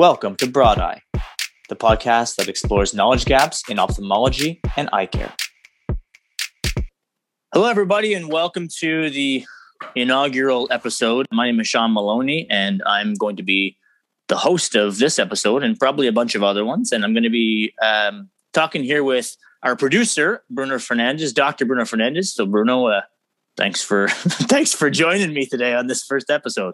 Welcome to Broad Eye, the podcast that explores knowledge gaps in ophthalmology and eye care. Hello, everybody, and welcome to the inaugural episode. My name is Sean Maloney, and I'm going to be the host of this episode and probably a bunch of other ones. And I'm going to be um, talking here with our producer, Bruno Fernandez, Dr. Bruno Fernandez. So, Bruno, uh, thanks for thanks for joining me today on this first episode.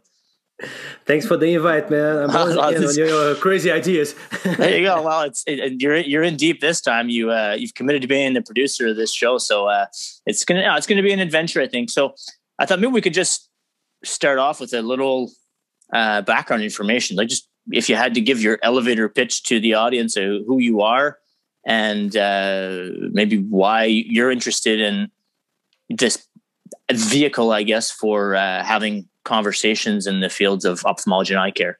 Thanks for the invite, man. I'm always on your crazy ideas. there you go. Well, it's it, you're you're in deep this time. You uh, you've committed to being the producer of this show, so uh, it's gonna uh, it's gonna be an adventure, I think. So I thought maybe we could just start off with a little uh, background information, like just if you had to give your elevator pitch to the audience who you are and uh, maybe why you're interested in this vehicle, I guess, for uh, having conversations in the fields of ophthalmology and eye care?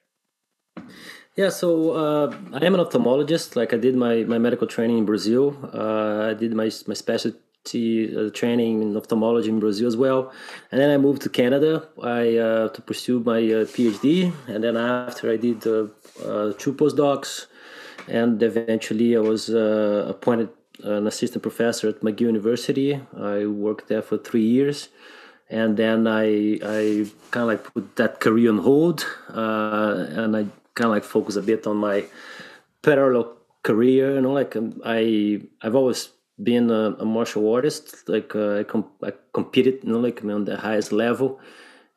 Yeah, so uh, I am an ophthalmologist. Like I did my, my medical training in Brazil. Uh, I did my my specialty uh, training in ophthalmology in Brazil as well, and then I moved to Canada. I uh, to pursue my uh, PhD, and then after I did uh, two postdocs, and eventually I was appointed an assistant professor at McGill University. I worked there for three years and then I I kind of like put that career on hold, uh, and I kind of like focus a bit on my parallel career. You know, like um, I I've always been a, a martial artist. Like uh, I, com- I competed, you know, like on the highest level,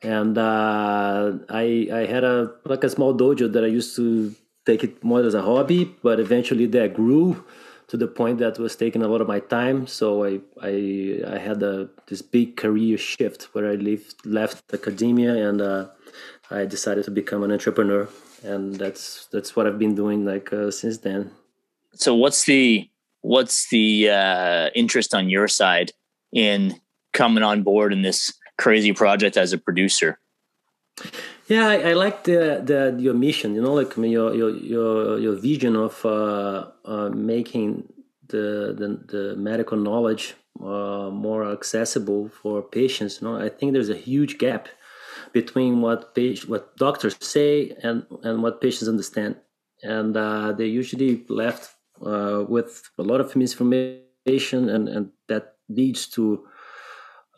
and uh, I I had a like a small dojo that I used to take it more as a hobby, but eventually that grew to the point that was taking a lot of my time. So I I, I had a, this big career shift where I left left academia and uh, I decided to become an entrepreneur, and that's that's what I've been doing like uh, since then. So what's the what's the uh, interest on your side in coming on board in this crazy project as a producer? Yeah, I, I, like the, the your mission. You know, like your your your your vision of uh, uh, making the, the, the medical knowledge uh, more accessible for patients. You know, I think there's a huge gap between what patient, what doctors say and and what patients understand, and uh, they usually left uh, with a lot of misinformation, and and that leads to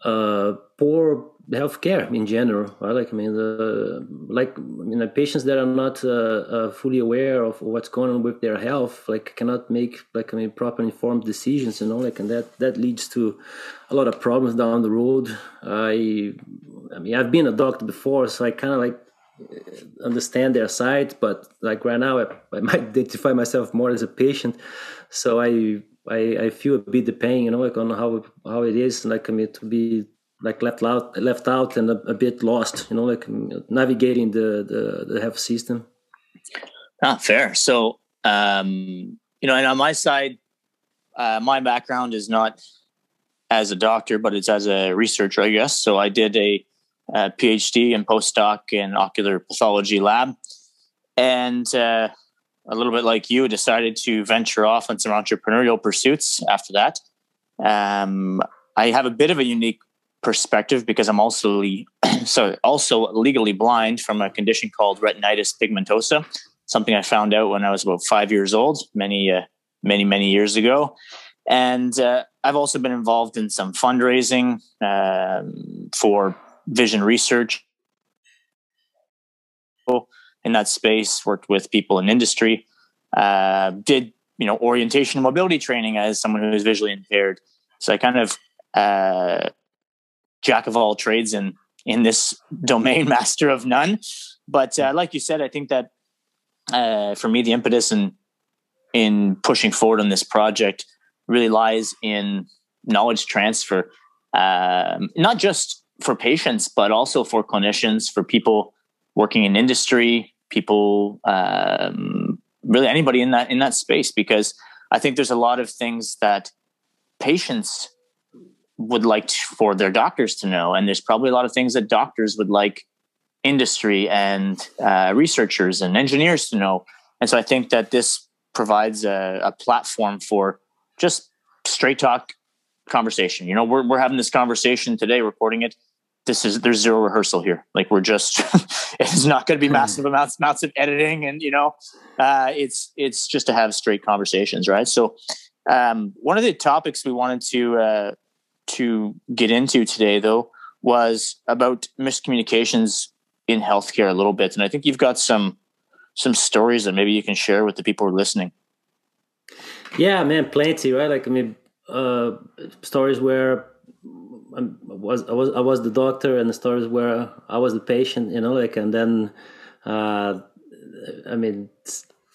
uh, poor healthcare in general. Right? Like I mean, the like I mean, patients that are not uh, uh, fully aware of what's going on with their health, like cannot make like I mean proper informed decisions, you know, like and that that leads to a lot of problems down the road. I I mean, I've been a doctor before, so I kind of like understand their side, but like right now, I, I might identify myself more as a patient, so I I, I feel a bit the pain, you know, like on how how it is, like I mean, to be like left out, left out, and a, a bit lost, you know, like navigating the the, the health system. Ah, fair. So, um, you know, and on my side, uh, my background is not as a doctor, but it's as a researcher, I guess. So I did a, a PhD and postdoc in ocular pathology lab, and uh, a little bit like you, decided to venture off on some entrepreneurial pursuits after that. Um, I have a bit of a unique perspective because I'm also so also legally blind from a condition called retinitis pigmentosa, something I found out when I was about five years old, many uh, many many years ago, and uh, I've also been involved in some fundraising um, for vision research in that space, worked with people in industry, uh, did you know orientation and mobility training as someone who is visually impaired. So I kind of uh, jack of all trades in in this domain, master of none. But uh, like you said, I think that uh, for me, the impetus in in pushing forward on this project really lies in knowledge transfer, um, not just for patients, but also for clinicians, for people working in industry, people um, really anybody in that in that space because i think there's a lot of things that patients would like to, for their doctors to know and there's probably a lot of things that doctors would like industry and uh, researchers and engineers to know. And so i think that this provides a, a platform for just straight talk conversation. You know we're, we're having this conversation today recording it this is there's zero rehearsal here. Like we're just it's not going to be hmm. massive amounts amounts of editing, and you know, uh, it's it's just to have straight conversations, right? So, um, one of the topics we wanted to uh, to get into today, though, was about miscommunications in healthcare a little bit, and I think you've got some some stories that maybe you can share with the people who are listening. Yeah, man, plenty, right? Like I mean, uh, stories where I was I was I was the doctor, and the stories where I was the patient, you know, like, and then, uh, I mean,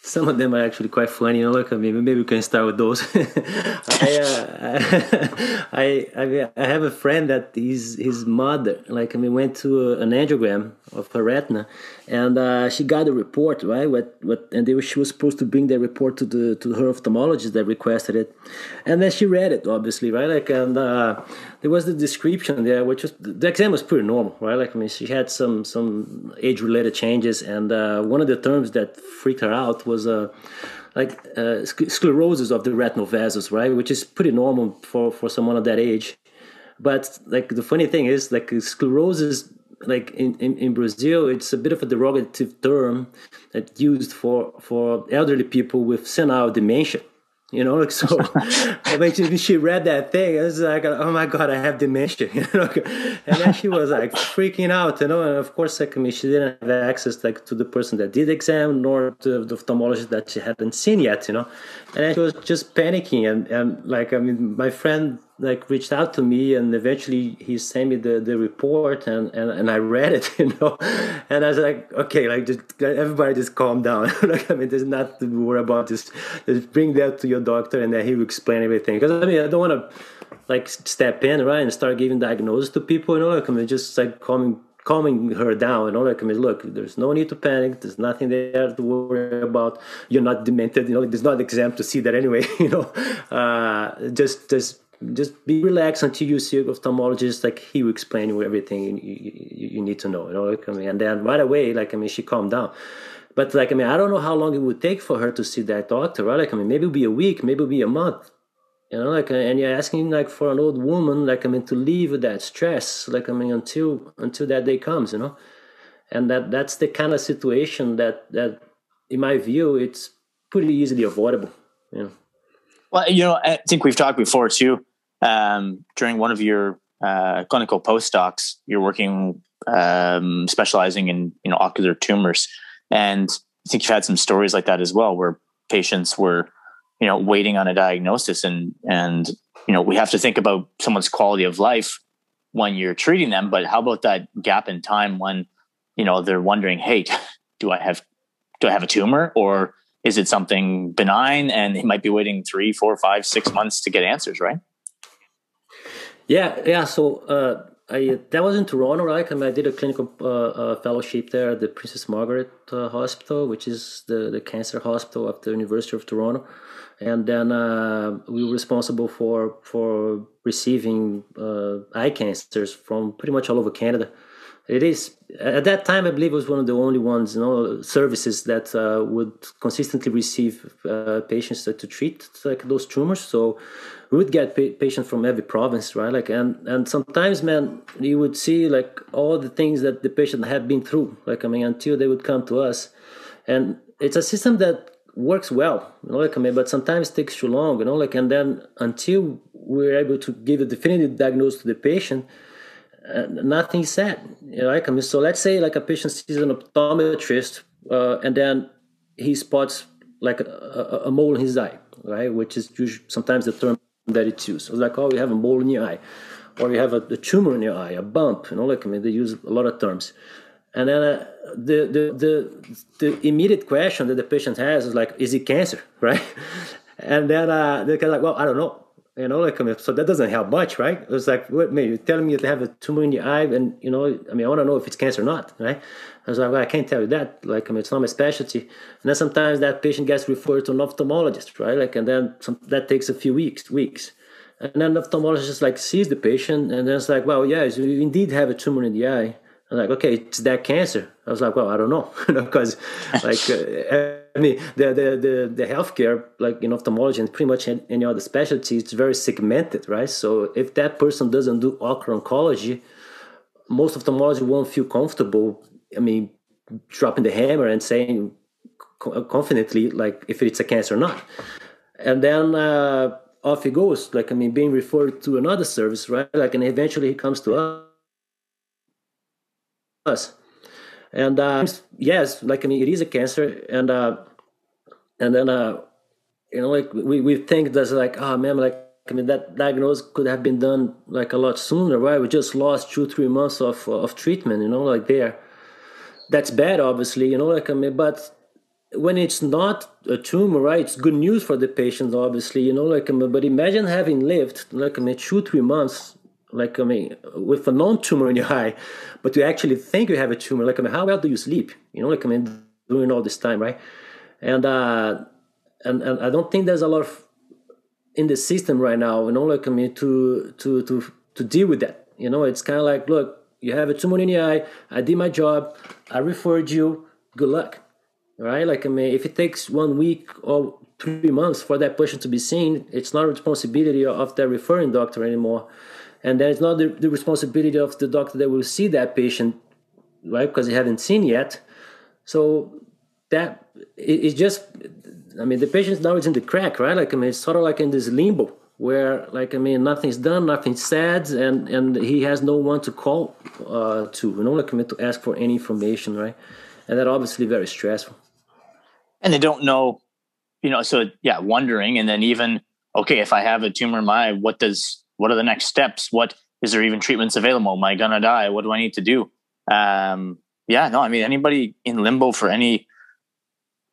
some of them are actually quite funny. You know, like I mean, maybe we can start with those. I, uh, I, I, I have a friend that his his mother, like I mean, went to an angiogram of her retina, and uh, she got a report, right? What what, and they, she was supposed to bring the report to the to her ophthalmologist that requested it, and then she read it, obviously, right? Like, and uh, there was the description there, which was the exam was pretty normal, right? Like, I mean, she had some some age related changes, and uh, one of the terms that freaked her out was uh, like uh, sclerosis of the retinal vessels, right? Which is pretty normal for for someone of that age. But like the funny thing is, like sclerosis like in, in, in Brazil, it's a bit of a derogative term that's used for, for elderly people with senile dementia. You know, like so when she, she read that thing, I was like, oh my God, I have dementia. You know, and then she was like freaking out, you know, and of course, like, I mean, she didn't have access like to the person that did the exam nor to the ophthalmologist that she hadn't seen yet, you know, and then she was just panicking. And, and like, I mean, my friend like reached out to me and eventually he sent me the, the report and, and, and I read it, you know, and I was like, okay, like just everybody just calm down. like, I mean, there's nothing to worry about just, just bring that to your doctor and then he will explain everything. Cause I mean, I don't want to like step in, right. And start giving diagnosis to people, you know, like, I mean, just like calming, calming her down, you know, like, I mean, look, there's no need to panic. There's nothing there to worry about. You're not demented, you know, there's not exam to see that anyway, you know, uh, just, just, just be relaxed until you see an ophthalmologist. Like he will explain you everything you, you, you, need to know. You know, like, I mean, and then right away, like I mean, she calmed down. But like I mean, I don't know how long it would take for her to see that doctor. Right? Like I mean, maybe it'll be a week, maybe it'll be a month. You know, like and you're asking like for an old woman, like I mean, to leave that stress. Like I mean, until until that day comes. You know, and that that's the kind of situation that that, in my view, it's pretty easily avoidable. You know. Well, you know, I think we've talked before too. Um, during one of your uh, clinical postdocs, you're working um, specializing in you know ocular tumors, and I think you've had some stories like that as well, where patients were you know waiting on a diagnosis, and and you know we have to think about someone's quality of life when you're treating them, but how about that gap in time when you know they're wondering, hey, do I have do I have a tumor or is it something benign and he might be waiting three, four, five, six months to get answers, right? Yeah, yeah. So uh, I that was in Toronto, right? I, mean, I did a clinical uh, uh, fellowship there at the Princess Margaret uh, Hospital, which is the, the cancer hospital of the University of Toronto. And then uh, we were responsible for for receiving uh, eye cancers from pretty much all over Canada. It is at that time, I believe, it was one of the only ones, you know, services that uh, would consistently receive uh, patients to, to treat like those tumors. So we would get pa- patients from every province, right? Like, and and sometimes, man, you would see like all the things that the patient had been through, like I mean, until they would come to us, and it's a system that works well, you know, like I mean, but sometimes takes too long, you know, like, and then until we're able to give a definitive diagnosis to the patient uh, nothing said. Like I mean, so let's say like a patient sees an optometrist, uh, and then he spots like a, a, a, mole in his eye, right? Which is usually sometimes the term that it's used. So it's like, oh, you have a mole in your eye, or you have a, a, tumor in your eye, a bump. You know, like I mean, they use a lot of terms. And then uh, the, the the the immediate question that the patient has is like, is it cancer, right? and then uh, they're kind of like, well, I don't know you know, like I mean, so that doesn't help much, right? It's like, what, man, you're telling me you have a tumor in your eye, and you know, I mean, I want to know if it's cancer or not, right? I was like, well, I can't tell you that. Like, I mean, it's not my specialty. And then sometimes that patient gets referred to an ophthalmologist, right? Like, and then some, that takes a few weeks, weeks. And then the ophthalmologist like sees the patient, and then it's like, well, yeah, you indeed have a tumor in the eye. I'm like, okay, it's that cancer. I was like, well, I don't know, because like, uh, I mean, the, the, the, the healthcare, like in ophthalmology and pretty much any other specialty, it's very segmented, right? So if that person doesn't do ocular oncology, most ophthalmology won't feel comfortable. I mean, dropping the hammer and saying confidently like if it's a cancer or not, and then uh, off he goes. Like I mean, being referred to another service, right? Like, and eventually he comes to us. And uh, yes, like I mean, it is a cancer, and uh, and then uh, you know, like we we think that's like, oh man, like I mean, that diagnosis could have been done like a lot sooner, right? We just lost two, three months of of treatment, you know, like there. That's bad, obviously, you know, like I mean, but when it's not a tumor, right? It's good news for the patient, obviously, you know, like I mean, but imagine having lived like I mean, two, three months, like I mean, with a non-tumor in your eye, but you actually think you have a tumor. Like I mean, how well do you sleep? You know, like I mean, during all this time, right? And uh, and and I don't think there's a lot of in the system right now, you know, like I mean, to to to to deal with that. You know, it's kind of like, look, you have a tumor in your eye. I did my job. I referred you. Good luck, right? Like I mean, if it takes one week or three months for that patient to be seen, it's not a responsibility of the referring doctor anymore, and then it's not the, the responsibility of the doctor that will see that patient, right? Because they haven't seen yet. So that it, it's just I mean, the patient now is in the crack, right? Like, I mean, it's sort of like in this limbo where, like, I mean, nothing's done, nothing's said, and and he has no one to call uh, to, you know, like, I mean, to ask for any information, right? And that obviously very stressful. And they don't know, you know. So yeah, wondering, and then even okay, if I have a tumor in my what does what are the next steps? What is there even treatments available? Am I gonna die? What do I need to do? Um, yeah, no, I mean, anybody in limbo for any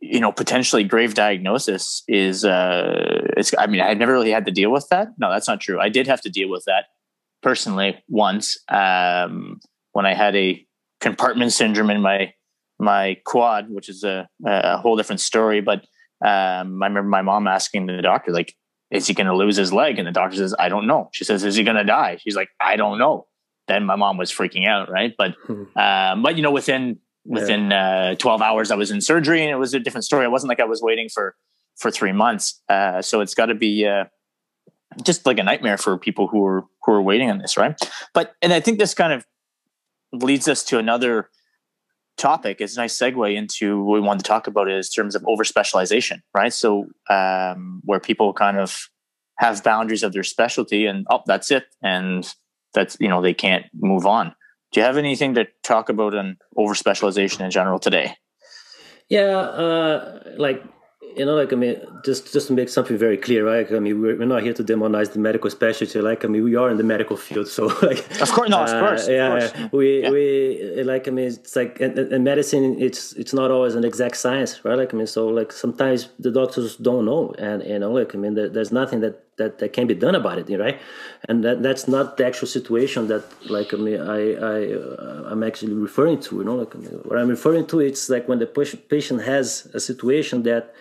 you know potentially grave diagnosis is uh it's i mean i've never really had to deal with that no that's not true i did have to deal with that personally once um when i had a compartment syndrome in my my quad which is a, a whole different story but um i remember my mom asking the doctor like is he going to lose his leg? And the doctor says i don't know. She says is he going to die? She's like i don't know. Then my mom was freaking out right? But hmm. um but you know within within yeah. uh, 12 hours i was in surgery and it was a different story. It wasn't like i was waiting for for three months. Uh, so it's got to be uh, just like a nightmare for people who are who are waiting on this right? But and i think this kind of leads us to another topic is a nice segue into what we want to talk about is terms of over specialization right so um, where people kind of have boundaries of their specialty and oh that's it and that's you know they can't move on do you have anything to talk about on over specialization in general today? Yeah, uh, like you know, like I mean, just just to make something very clear, right? I mean, we're, we're not here to demonize the medical specialty. Like I mean, we are in the medical field, so like of course, no, of uh, course, yeah, of course. we yeah. we like I mean, it's like in, in, medicine, it's it's not always an exact science, right? Like I mean, so like sometimes the doctors don't know, and you know, like I mean, there, there's nothing that that, that can be done about it, right? And that that's not the actual situation that like I mean, I I uh, I'm actually referring to, you know, like I mean, what I'm referring to, it's like when the patient has a situation that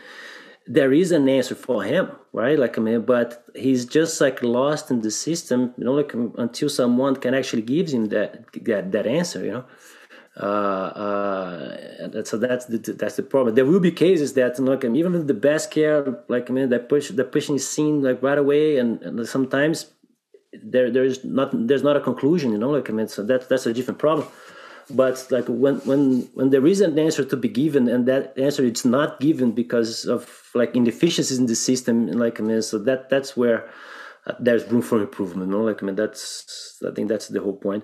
there is an answer for him, right? Like I mean, but he's just like lost in the system, you know, like until someone can actually give him that that, that answer, you know. Uh, uh, so that's the that's the problem. There will be cases that like even with the best care, like I mean, that push the pushing is seen like right away, and, and sometimes there there's not there's not a conclusion, you know. Like I mean, so that that's a different problem but like when when when there is an answer to be given and that answer it's not given because of like inefficiencies in the system like i mean so that that's where uh, there's room for improvement no? Like i mean that's i think that's the whole point.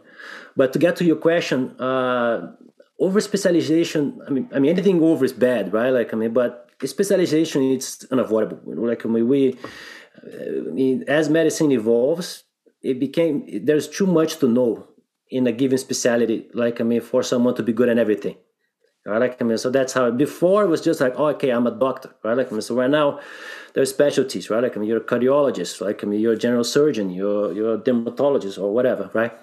But to get to your question uh over specialization i mean i mean anything over is bad right? Like i mean but specialization it's unavoidable you know? like I mean, we I mean, as medicine evolves it became there's too much to know in a given specialty, like I mean, for someone to be good at everything. Right? Like I mean, so that's how before it was just like, oh, okay, I'm a doctor, right? Like I mean, so right now there's specialties, right? Like I mean, you're a cardiologist, like I mean, you're a general surgeon, you're you're a dermatologist or whatever, right?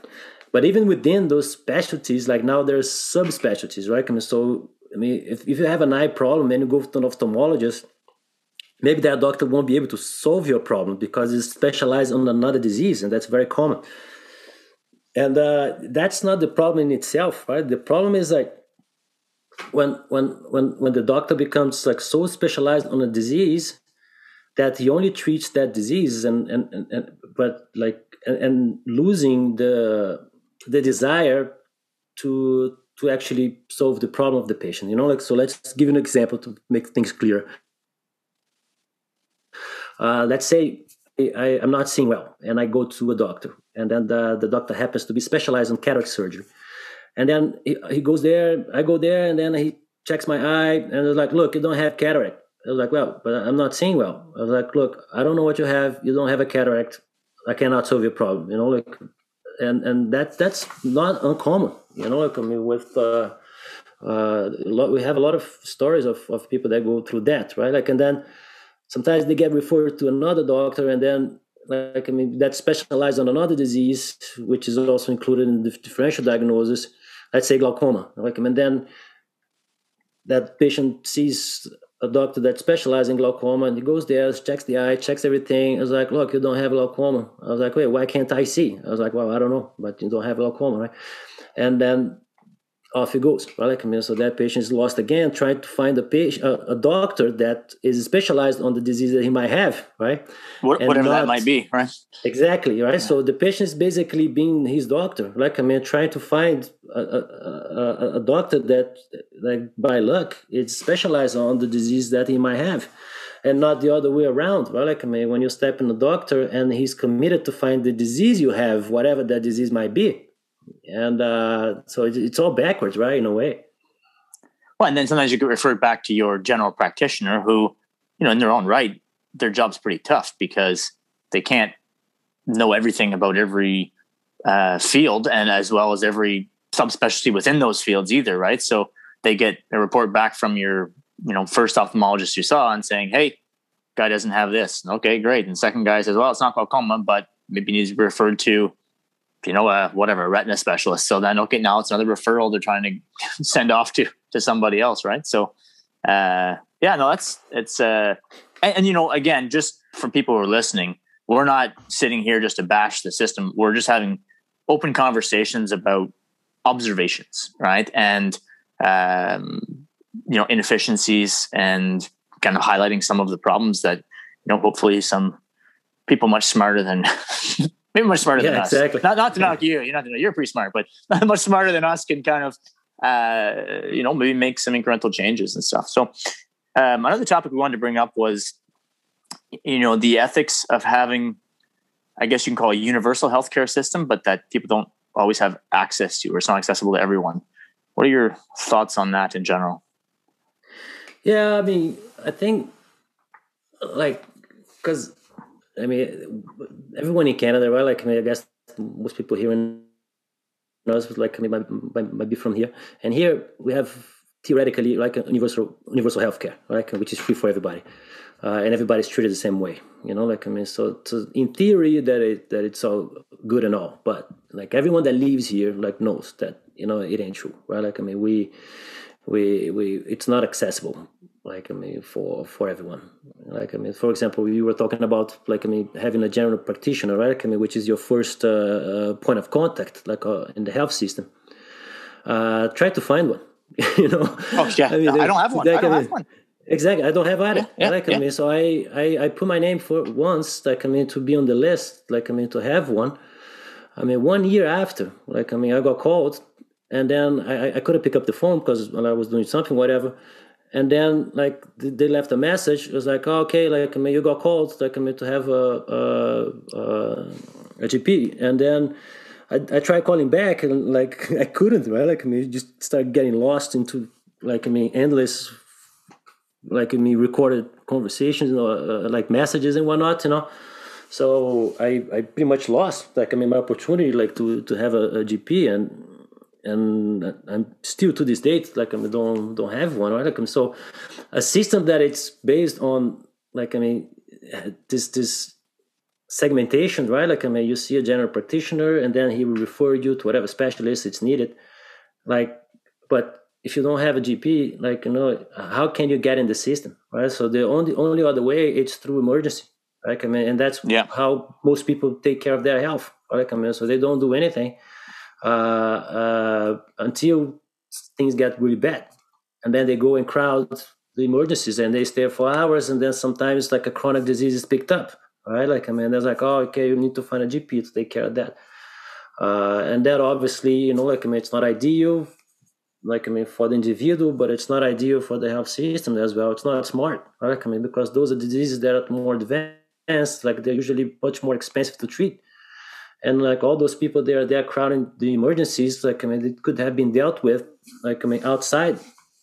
But even within those specialties, like now there's subspecialties, right? I mean, so I mean, if, if you have an eye problem and you go to an ophthalmologist, maybe that doctor won't be able to solve your problem because he's specialized on another disease, and that's very common and uh, that's not the problem in itself right the problem is like when when when when the doctor becomes like so specialized on a disease that he only treats that disease and and, and, and but like and, and, losing the the desire to to actually solve the problem of the patient. You know, like so. Let's give an example to make things clear. Uh, let's say I, am not seeing well, and I go to a doctor, and then the, the doctor happens to be specialized in cataract surgery, and then he, he goes there, I go there, and then he checks my eye, and it's like, look, you don't have cataract. I was like, well, but I'm not seeing well. I was like, look, I don't know what you have. You don't have a cataract. I cannot solve your problem. You know, like, and and that that's not uncommon. You know, like I mean, with uh, uh, lot, we have a lot of stories of of people that go through that, right? Like, and then sometimes they get referred to another doctor, and then like I mean, that specialized on another disease, which is also included in the differential diagnosis. Let's say glaucoma. Like, and then that patient sees a doctor that specializes in glaucoma and he goes there, checks the eye, checks everything. I was like, look, you don't have glaucoma. I was like, wait, why can't I see? I was like, well, I don't know, but you don't have glaucoma, right? And then off he goes. Right? Like, I mean, so that patient is lost again, trying to find a patient, a, a, doctor that is specialized on the disease that he might have, right? What, whatever not, that might be, right? Exactly, right. Yeah. So the patient is basically being his doctor. Like, I mean, trying to find a, a, a doctor that, like, by luck, it's specialized on the disease that he might have. And not the other way around, right? Like I mean, when you step in the doctor and he's committed to find the disease you have, whatever that disease might be, and uh, so it's all backwards, right, in a way. Well, and then sometimes you get referred back to your general practitioner, who, you know, in their own right, their job's pretty tough because they can't know everything about every uh, field and as well as every subspecialty within those fields either, right? So they get a report back from your, you know, first ophthalmologist you saw and saying, "Hey, guy doesn't have this." Okay, great. And second guy says, "Well, it's not glaucoma, but maybe needs to be referred to." You know, uh, whatever, retina specialist. So then, okay, now it's another referral they're trying to send off to, to somebody else. Right. So, uh, yeah, no, that's, it's, uh, and, and, you know, again, just for people who are listening, we're not sitting here just to bash the system. We're just having open conversations about observations. Right. And, um, you know, inefficiencies and kind of highlighting some of the problems that, you know, hopefully some people much smarter than maybe much smarter yeah, than us. Exactly. Not not to knock you. You're not to know you're pretty smart, but much smarter than us can kind of uh, you know maybe make some incremental changes and stuff. So um, another topic we wanted to bring up was you know the ethics of having I guess you can call a universal healthcare system, but that people don't always have access to or it's not accessible to everyone. What are your thoughts on that in general? Yeah, I mean, I think like because I mean, everyone in Canada, right? Like, I mean, I guess most people here in knows like I mean, might, might, be from here. And here we have theoretically like universal universal healthcare, right? Which is free for everybody, uh, and everybody's treated the same way. You know, like I mean, so, so in theory that it that it's all good and all, but like everyone that lives here like knows that you know it ain't true, right? Like I mean, we we we it's not accessible like I mean for for everyone. Like I mean, for example, you were talking about like I mean having a general practitioner, right? I mean, which is your first uh, uh, point of contact, like uh, in the health system. Uh, try to find one. you know. Oh yeah, I, mean, I don't have one. Like, I don't I mean, have one. Exactly, I don't have either. Yeah, yeah, like I mean, so I, I I put my name for once, like I mean, to be on the list, like I mean, to have one. I mean, one year after, like I mean, I got called, and then I I couldn't pick up the phone because I was doing something, whatever and then like they left a message it was like oh, okay like I mean, you got called like I mean, to have a, a, a, a gp and then I, I tried calling back and like i couldn't right? Like i mean just start getting lost into like i mean endless like I mean recorded conversations you know, uh, like messages and whatnot you know? So i i pretty much lost like i mean my opportunity like to to have a, a gp and and I'm still to this date like I don't don't have one right? Like so a system that it's based on like I mean this this segmentation right? Like I mean you see a general practitioner and then he will refer you to whatever specialist it's needed. Like but if you don't have a GP like you know how can you get in the system right? So the only only other way it's through emergency right? I mean and that's yeah. how most people take care of their health right? I mean so they don't do anything until things get really bad. And then they go and crowd the emergencies and they stay for hours. And then sometimes like a chronic disease is picked up, right? Like, I mean, there's like, oh, okay, you need to find a GP to take care of that. uh, and that obviously you know like I mean it's not ideal like I mean for the individual, but it's not ideal for the health system as well. It's not smart, right? I mean because those are diseases that are more advanced, like they're usually much more expensive to treat. And like all those people there, they're crowding the emergencies. Like I mean, it could have been dealt with, like I mean, outside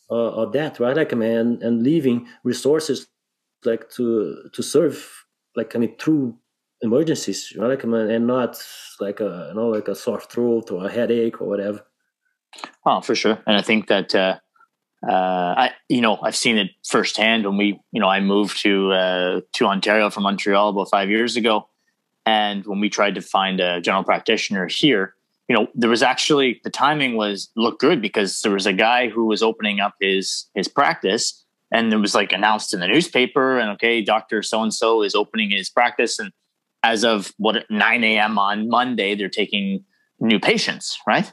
uh, of that, right? Like I mean, and, and leaving resources like to to serve, like I mean, through emergencies, right? Like I mean, and not like a you know like a sore throat or a headache or whatever. Oh, for sure. And I think that, uh, uh, I, you know, I've seen it firsthand when we, you know, I moved to, uh, to Ontario from Montreal about five years ago. And when we tried to find a general practitioner here, you know, there was actually, the timing was looked good because there was a guy who was opening up his, his practice and it was like announced in the newspaper and okay, Dr. So-and-so is opening his practice. And as of what 9 a.m. on Monday, they're taking new patients, right?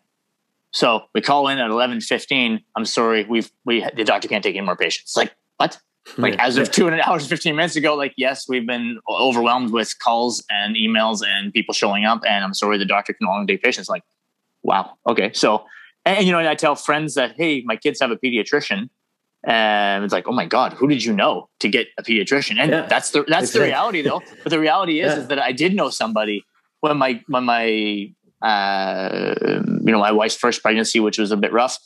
So we call in at eleven fifteen. I'm sorry, we've we the doctor can't take any more patients. Like what? Like as of two hours fifteen minutes ago, like yes, we've been overwhelmed with calls and emails and people showing up, and I'm sorry, the doctor can no longer take patients. Like, wow, okay. So, and you know, and I tell friends that hey, my kids have a pediatrician, and it's like, oh my god, who did you know to get a pediatrician? And yeah, that's the that's the reality though. But the reality is, yeah. is that I did know somebody when my when my uh, you know, my wife's first pregnancy, which was a bit rough,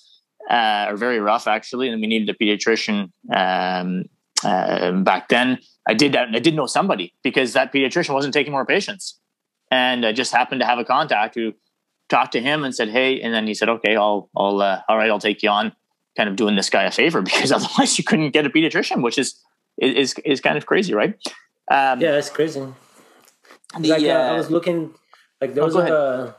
uh, or very rough actually, and we needed a pediatrician um, uh, back then. I did that, I did know somebody because that pediatrician wasn't taking more patients, and I just happened to have a contact who talked to him and said, "Hey," and then he said, "Okay, I'll, I'll, uh, all right, I'll take you on." Kind of doing this guy a favor because otherwise you couldn't get a pediatrician, which is is is kind of crazy, right? Um, yeah, it's crazy. The, like uh, I was looking, like there oh, was a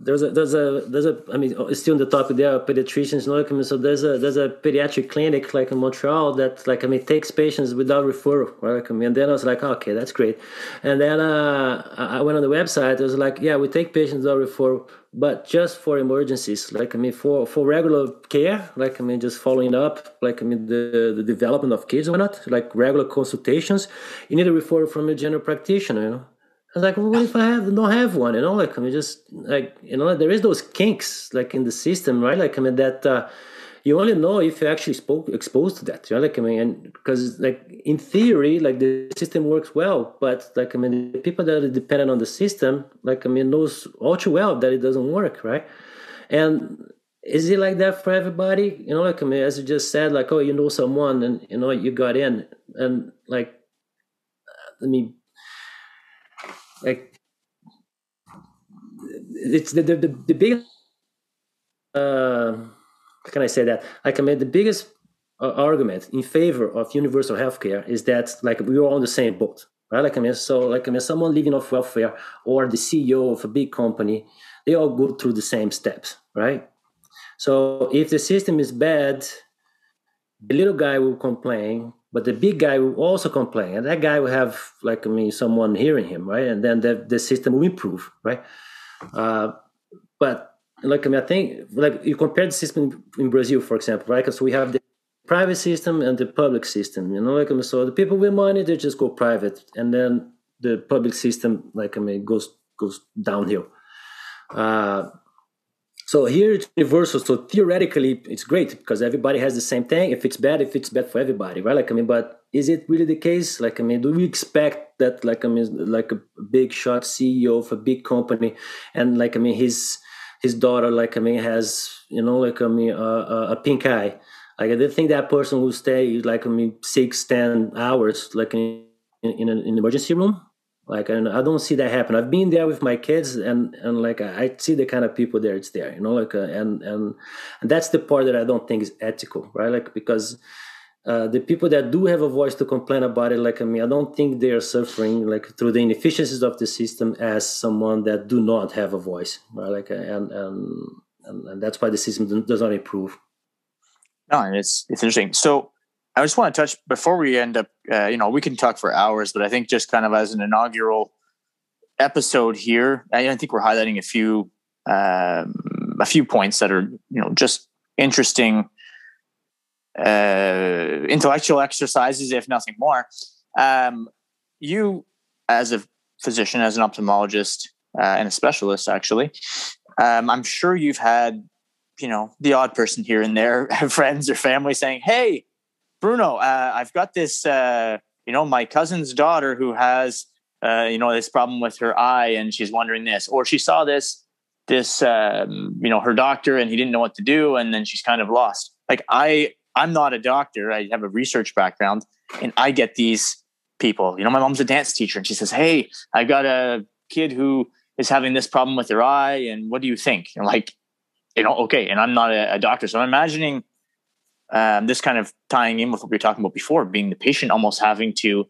there's a there's a there's a I mean still on the topic there are pediatricians you know so there's a there's a pediatric clinic like in Montreal that like I mean takes patients without referral right? I mean and then I was like okay that's great. And then uh, I went on the website it was like yeah we take patients without referral but just for emergencies like I mean for for regular care like I mean just following up like I mean the the development of kids or not like regular consultations you need a referral from a general practitioner you know I was like, well, what if I have don't have one? You know, like I mean, just like you know, there is those kinks like in the system, right? Like I mean, that uh, you only know if you actually spoke exposed to that. You know, like I mean, and because like in theory, like the system works well, but like I mean, the people that are dependent on the system, like I mean, knows all too well that it doesn't work, right? And is it like that for everybody? You know, like I mean, as you just said, like oh, you know someone, and you know you got in, and like, I mean like it's the the, the, the big uh, how can I say that? Like I mean, the biggest uh, argument in favor of universal healthcare is that like we are on the same boat, right? Like I mean, so like I mean, someone living off welfare or the CEO of a big company, they all go through the same steps, right? So if the system is bad, the little guy will complain, but the big guy will also complain and that guy will have like i mean someone hearing him right? And then the, the system will improve right? Uh, but like i mean i think like you compare the system in brazil for example right? Because we have the private system and the public system you know like I mean, so the people with money they just go private and then the public system like i mean goes goes downhill. Uh, so here it's universal. So theoretically, it's great because everybody has the same thing. If it's bad, if it's bad for everybody, right? Like I mean, but is it really the case? Like I mean, do we expect that? Like I mean, like a big shot CEO of a big company, and like I mean, his his daughter, like I mean, has you know, like I mean, uh, a pink eye. Like I didn't think that person will stay like I mean six, ten hours like in in, in an emergency room like and i don't see that happen. I've been there with my kids and and like i see the kind of people there it's there you know like uh, and and and that's the part that i don't think is ethical right? Like because uh, the people that do have a voice to complain about it like I mean I don't think they are suffering like through the inefficiencies of the system as someone that do not have a voice right? Like and and and, and that's why the system does not improve. No it's it's interesting. So I just want to touch before we end up. Uh, you know, we can talk for hours, but I think just kind of as an inaugural episode here, I, I think we're highlighting a few um, a few points that are you know just interesting uh, intellectual exercises, if nothing more. Um, you, as a physician, as an ophthalmologist, uh, and a specialist actually. Um, I'm sure you've had, you know, the odd person here and there, friends or family saying, "Hey, Bruno, uh, I've got this, uh, you know, my cousin's daughter who has, uh, you know, this problem with her eye, and she's wondering this, or she saw this, this, um, you know, her doctor, and he didn't know what to do, and then she's kind of lost." Like I, I'm not a doctor. I have a research background, and I get these people. You know, my mom's a dance teacher, and she says, "Hey, I got a kid who is having this problem with their eye, and what do you think?" And like, you know, okay. And I'm not a, a doctor, so I'm imagining um, this kind of tying in with what we were talking about before, being the patient almost having to,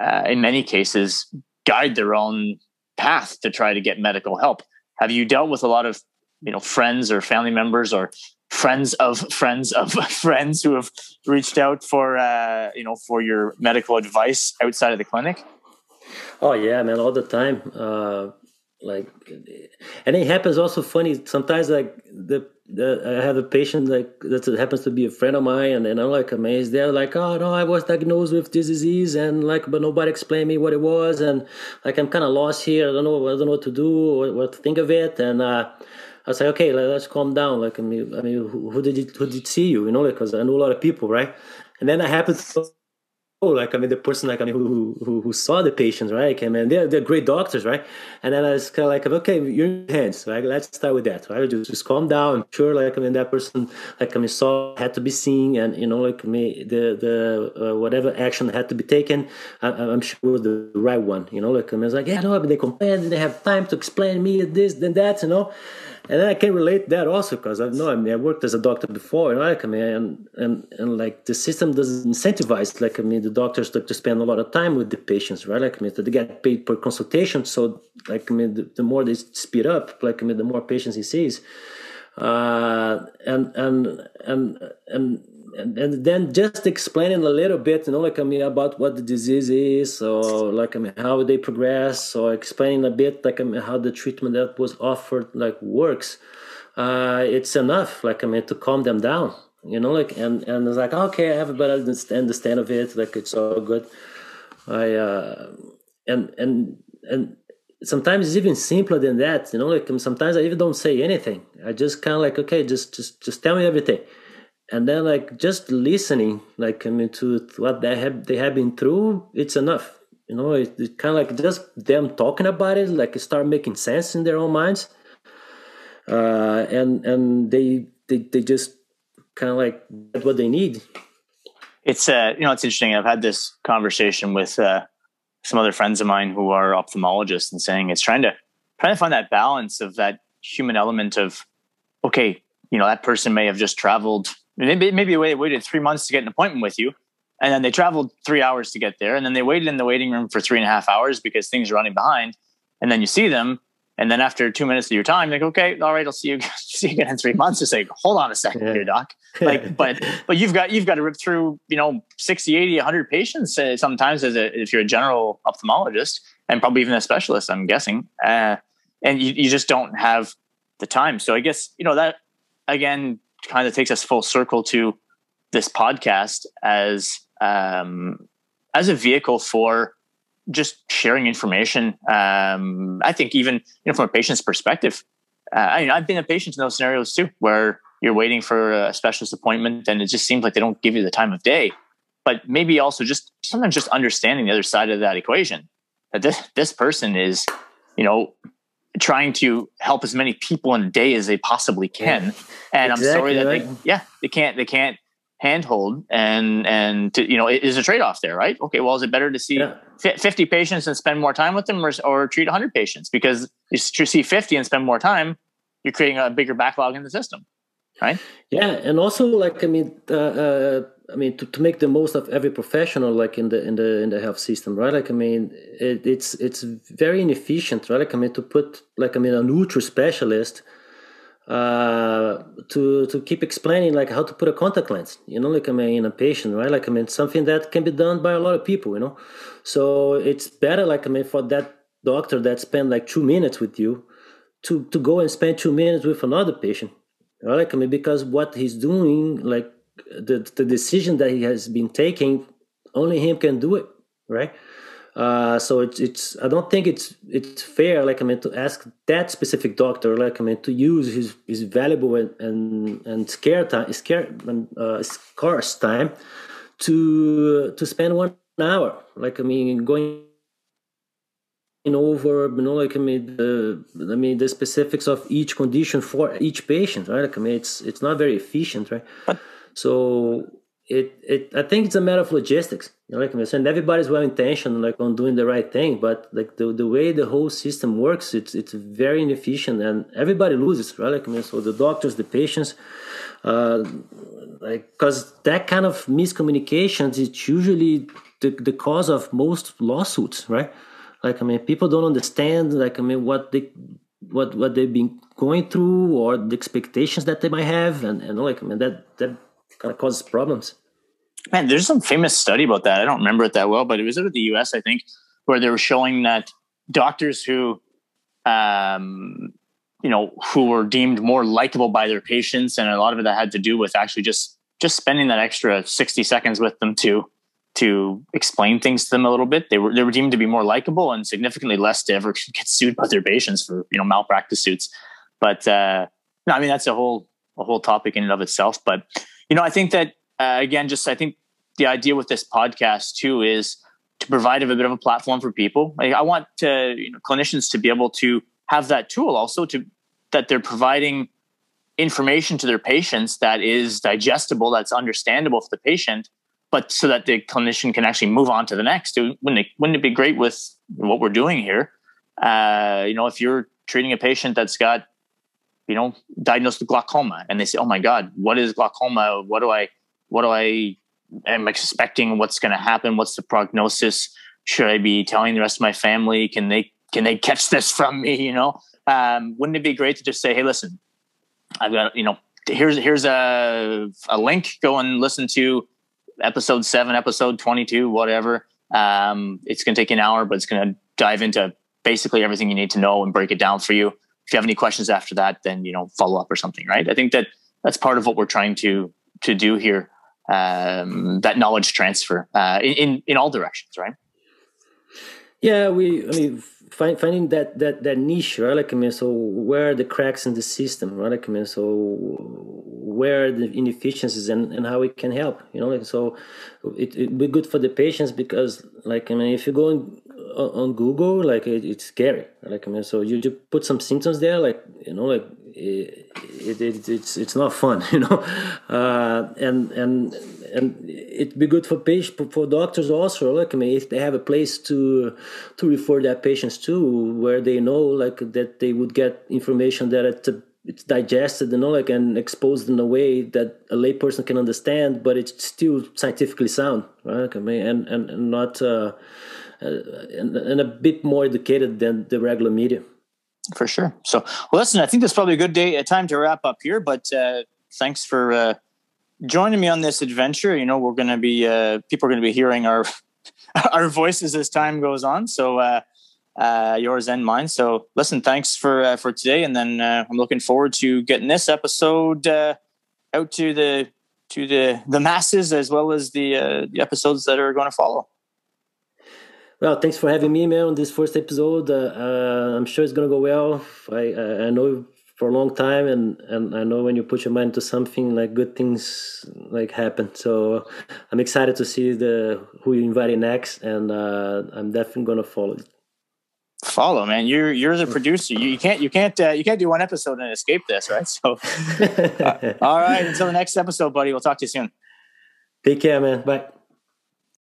uh, in many cases, guide their own path to try to get medical help. Have you dealt with a lot of, you know, friends or family members or friends of friends of friends who have reached out for uh, you know for your medical advice outside of the clinic? Oh yeah, man, all the time. Uh, like, and it happens also funny sometimes. Like the, the I have a patient like that happens to be a friend of mine, and, and I'm like amazed. They're like, oh no, I was diagnosed with this disease, and like, but nobody explained me what it was, and like I'm kind of lost here. I don't know, I don't know what to do, or what to think of it, and. uh I was like, okay, let's calm down. Like, I mean, I mean, who, who did who did see you? You know, because I know a lot of people, right? And then I happened to oh, like I mean, the person like I mean, who who, who saw the patients, right? I mean, they're they're great doctors, right? And then I was kind of like, okay, you're in hands, right? Let's start with that, right? Just, just calm down. I'm sure, like I mean, that person, like I mean, saw had to be seen, and you know, like me, the the uh, whatever action had to be taken, I, am sure it was the right one. You know, like I mean, it's like, yeah, no, but they complain, they have time to explain me this, then that, you know and I can relate that also because I know I mean I worked as a doctor before, like I mean, and and and like the system doesn't incentivize like I mean the doctors like to spend a lot of time with the patients, right? Like I mean, they get paid per consultation, so like I mean, the, the more they speed up, like I mean, the more patients he sees, uh, and and and and and, and then just explaining a little bit, you know, like I mean about what the disease is, or like I mean how they progress, or explaining a bit like I mean how the treatment that was offered like works. Uh, it's enough, like I mean, to calm them down, you know, like and and it's like okay, I have a better understand of it, like it's all good. I uh, and and and sometimes it's even simpler than that, you know, like sometimes I even don't say anything. I just kind of like okay, just just just tell me everything and then like just listening like i mean to what they have they have been through it's enough. You know it's it kind of like just them talking about it like start making sense in their own minds. Uh and and they they, they just kind of like get what they need. It's uh you know it's interesting. I've had this conversation with uh some other friends of mine who are ophthalmologists and saying it's trying to trying to find that balance of that human element of okay you know that person may have just traveled maybe maybe they waited three months to get an appointment with you, and then they traveled three hours to get there, and then they waited in the waiting room for three and a half hours because things are running behind, and then you see them, and then after two minutes of your time, like, okay, all right, I'll see you see you again in three months. It's like, hold on a second yeah. here, doc. Like, but but you've got you've got to rip through you know 60, 80, 100 patients uh, sometimes as a, if you're a general ophthalmologist and probably even a specialist, I'm guessing, uh, and you, you just don't have the time. So I guess you know that again kind of takes us full circle to this podcast as um, as a vehicle for just sharing information. Um, I think even you know from a patient's perspective, uh, I mean, I've been a patient in those scenarios too, where you're waiting for a specialist appointment and it just seems like they don't give you the time of day. But maybe also just sometimes just understanding the other side of that equation that this this person is, you know, trying to help as many people in a day as they possibly can. And exactly, I'm sorry that they, yeah, they can't, they can't handhold and, and to, you know, it is a trade-off there, right? Okay. Well, is it better to see yeah. 50 patients and spend more time with them or, or treat hundred patients? Because you see 50 and spend more time, you're creating a bigger backlog in the system. Right. Yeah. And also like, I mean, uh, uh, I mean, to, to make the most of every professional, like in the in the in the health system, right? Like, I mean, it, it's it's very inefficient, right? Like, I mean, to put like I mean, a nutra specialist uh, to to keep explaining like how to put a contact lens, you know, like I mean, in a patient, right? Like, I mean, something that can be done by a lot of people, you know. So it's better, like I mean, for that doctor that spent like two minutes with you, to to go and spend two minutes with another patient, right? Like, I mean, because what he's doing, like the the decision that he has been taking, only him can do it, right? Uh, so it's it's I don't think it's it's fair like I mean to ask that specific doctor like I mean to use his his valuable and and, and scare time scare uh, scarce time to to spend one hour like I mean going over you know like I mean the I mean the specifics of each condition for each patient right like I mean it's it's not very efficient right so it it I think it's a matter of logistics. You know, like I said, everybody's well intentioned, like on doing the right thing, but like the the way the whole system works, it's it's very inefficient, and everybody loses, right? Like I mean, so the doctors, the patients, uh, like because that kind of miscommunications it's usually the the cause of most lawsuits, right? Like I mean, people don't understand, like I mean, what they what what they've been going through or the expectations that they might have, and and like I mean that that kind of causes problems. Man, there's some famous study about that. I don't remember it that well, but it was of the U.S. I think, where they were showing that doctors who, um, you know, who were deemed more likable by their patients, and a lot of it that had to do with actually just just spending that extra 60 seconds with them to to explain things to them a little bit. They were they were deemed to be more likable and significantly less to ever get sued by their patients for you know malpractice suits. But uh, no, I mean that's a whole a whole topic in and of itself. But you know, I think that uh, again, just I think the idea with this podcast too is to provide a bit of a platform for people. Like, I want to, you know, clinicians to be able to have that tool also to that they're providing information to their patients that is digestible, that's understandable for the patient, but so that the clinician can actually move on to the next. Wouldn't it, wouldn't it be great with what we're doing here? Uh, you know, if you're treating a patient that's got you know, diagnosed with glaucoma, and they say, "Oh my God, what is glaucoma? What do I, what do I am expecting? What's going to happen? What's the prognosis? Should I be telling the rest of my family? Can they can they catch this from me? You know, um, wouldn't it be great to just say, "Hey, listen, I've got you know, here's here's a a link. Go and listen to episode seven, episode twenty two, whatever. Um, it's going to take an hour, but it's going to dive into basically everything you need to know and break it down for you." If you have any questions after that, then you know follow up or something, right? I think that that's part of what we're trying to to do here. Um, that knowledge transfer uh, in in all directions, right? Yeah, we. I mean, find, finding that that that niche, right? Like I mean, so where are the cracks in the system, right? Like I mean, so where are the inefficiencies and, and how we can help, you know? Like so, it it be good for the patients because, like I mean, if you go in, on Google, like it, it's scary. Like I mean, so you just put some symptoms there, like you know, like it, it, it it's it's not fun, you know, uh, and and and it'd be good for patients for doctors also. Like I mean, if they have a place to to refer their patients to, where they know like that they would get information that it's a, it's digested, and know, like and exposed in a way that a layperson can understand, but it's still scientifically sound, right? I mean, and and, and not. Uh, uh, and, and a bit more educated than the regular media. For sure. So, well, listen, I think that's probably a good day, a time to wrap up here. But uh, thanks for uh, joining me on this adventure. You know, we're going to be uh, people are going to be hearing our our voices as time goes on. So, uh, uh, yours and mine. So, listen, thanks for uh, for today, and then uh, I'm looking forward to getting this episode uh, out to the to the the masses as well as the uh, the episodes that are going to follow. Well, thanks for having me, man, on this first episode. Uh, uh, I'm sure it's gonna go well. I I know for a long time, and and I know when you put your mind to something, like good things like happen. So I'm excited to see the who you invited next, and uh, I'm definitely gonna follow. Follow, man. You're you're the producer. You, you can't you can't uh, you can't do one episode and escape this, right? So, uh, all right. Until the next episode, buddy. We'll talk to you soon. Take care, man. Bye.